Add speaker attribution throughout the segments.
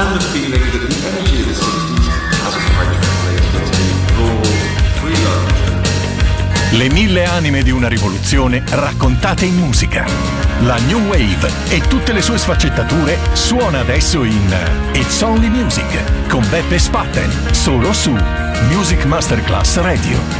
Speaker 1: and the feeling that the energy of the 60s hasn't quite translated into broad, free lunch.
Speaker 2: Le mille anime di una rivoluzione raccontate in musica. La New Wave e tutte le sue sfaccettature suona adesso in It's Only Music con Beppe Spatten, solo su Music Masterclass Radio.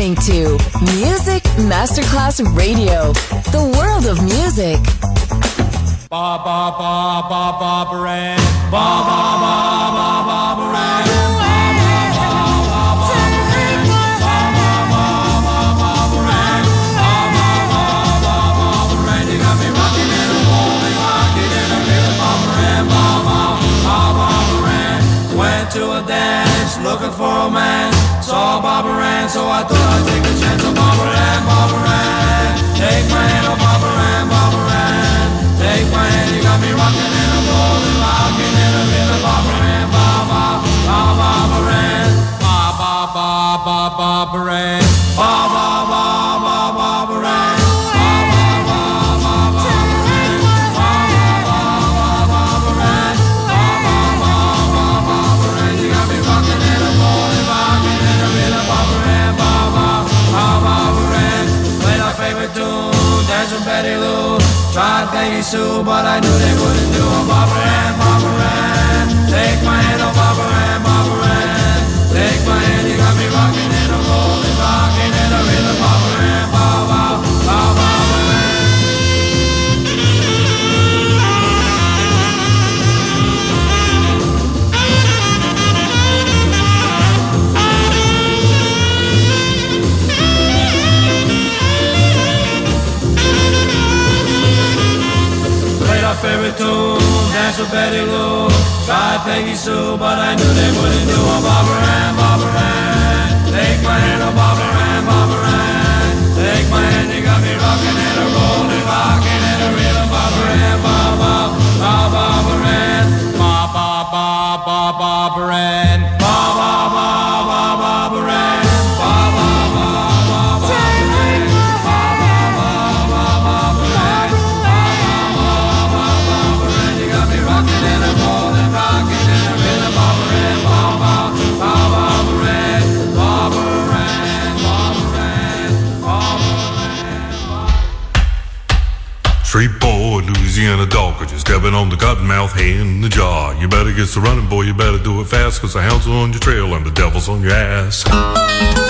Speaker 3: listening to Music Masterclass Radio, the world of music.
Speaker 4: Ba ba ba ba ba brand. Ba ba ba ba ba brand. to a dance, looking for a man. Saw Barbara Ann, so I thought I'd take a chance on Barbara Ann, Barbara Ann. Take my hand, oh Barbara Ann, Barbara Ann. Take my hand, you got me rocking and I'm rolling, rocking in a Barbara Ann, ba ba ba Barbara Ann, ba ba ba ba Barbara Ann, Tried Peggy Sue, but I knew they wouldn't do a Barbara Ann, Barbara tune, danced with Betty Lou. Tried Peggy Sue, but I knew they wouldn't do a Barbara Ann, Barbara Ann. Take my hand, oh Barbara Ann, Barbara Ann. Take my hand, you got me rocking and a rolling, rocking and a rhythm, Barbara Ann, ba ba ba Barbara Ann, ba ba ba ba Barbara Ann,
Speaker 5: boy, Louisiana dog, just stepping on the cottonmouth hand in the jaw. You better get to running, boy, you better do it fast, cause the hounds are on your trail and the devil's on your ass.